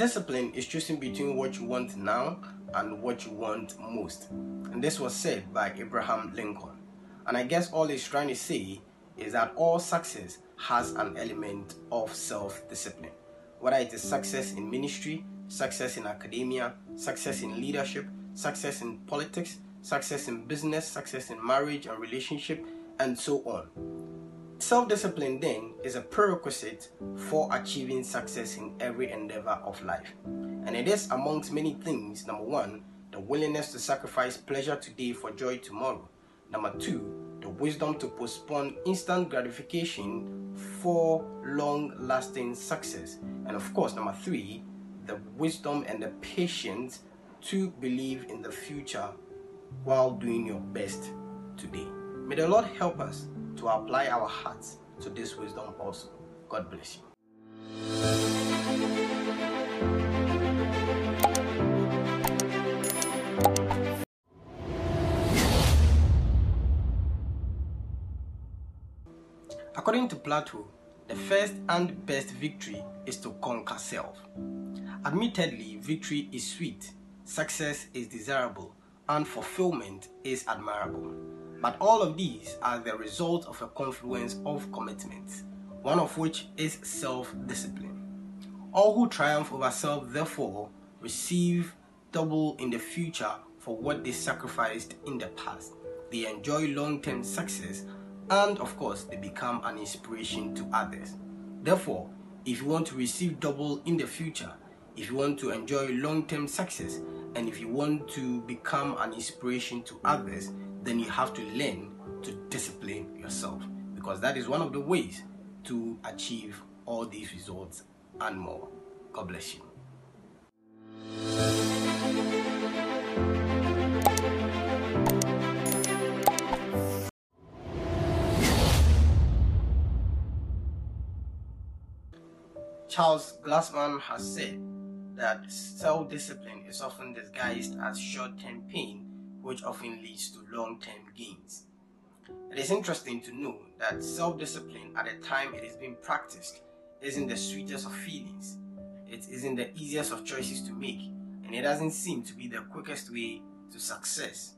Discipline is choosing between what you want now and what you want most. And this was said by Abraham Lincoln. And I guess all he's trying to say is that all success has an element of self discipline. Whether it is success in ministry, success in academia, success in leadership, success in politics, success in business, success in marriage and relationship, and so on. Self discipline then is a prerequisite for achieving success in every endeavor of life. And it is amongst many things number one, the willingness to sacrifice pleasure today for joy tomorrow. Number two, the wisdom to postpone instant gratification for long lasting success. And of course, number three, the wisdom and the patience to believe in the future while doing your best today. May the Lord help us to apply our hearts to this wisdom also. God bless you. According to Plato, the first and best victory is to conquer self. Admittedly, victory is sweet, success is desirable, and fulfillment is admirable. But all of these are the result of a confluence of commitments, one of which is self discipline. All who triumph over self, therefore, receive double in the future for what they sacrificed in the past. They enjoy long term success and, of course, they become an inspiration to others. Therefore, if you want to receive double in the future, if you want to enjoy long term success, and if you want to become an inspiration to others, then you have to learn to discipline yourself because that is one of the ways to achieve all these results and more. God bless you. Charles Glassman has said that self discipline is often disguised as short term pain, which often leads to long term gains. It is interesting to know that self discipline at the time it is being practiced isn't the sweetest of feelings, it isn't the easiest of choices to make, and it doesn't seem to be the quickest way to success.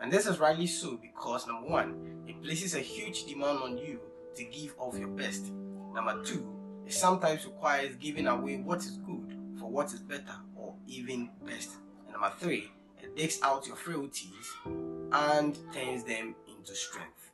And this is rightly so because number one, it places a huge demand on you to give of your best. Number two, it sometimes requires giving away what is good for what is better or even best. And number three, digs out your frailties and turns them into strength.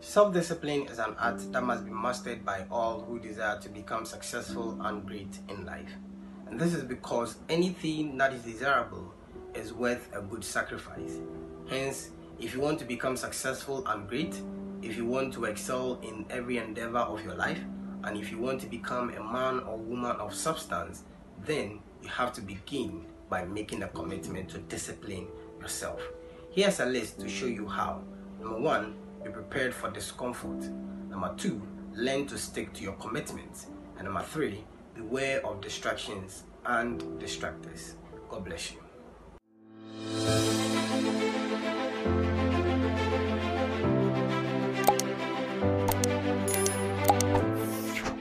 Self discipline is an art that must be mastered by all who desire to become successful and great in life. And this is because anything that is desirable is worth a good sacrifice. Hence, if you want to become successful and great, if you want to excel in every endeavor of your life, and if you want to become a man or woman of substance, then you have to begin by making a commitment to discipline yourself. Here's a list to show you how. Number one, be prepared for discomfort. Number two, learn to stick to your commitments. And number three, beware of distractions and distractors. God bless you.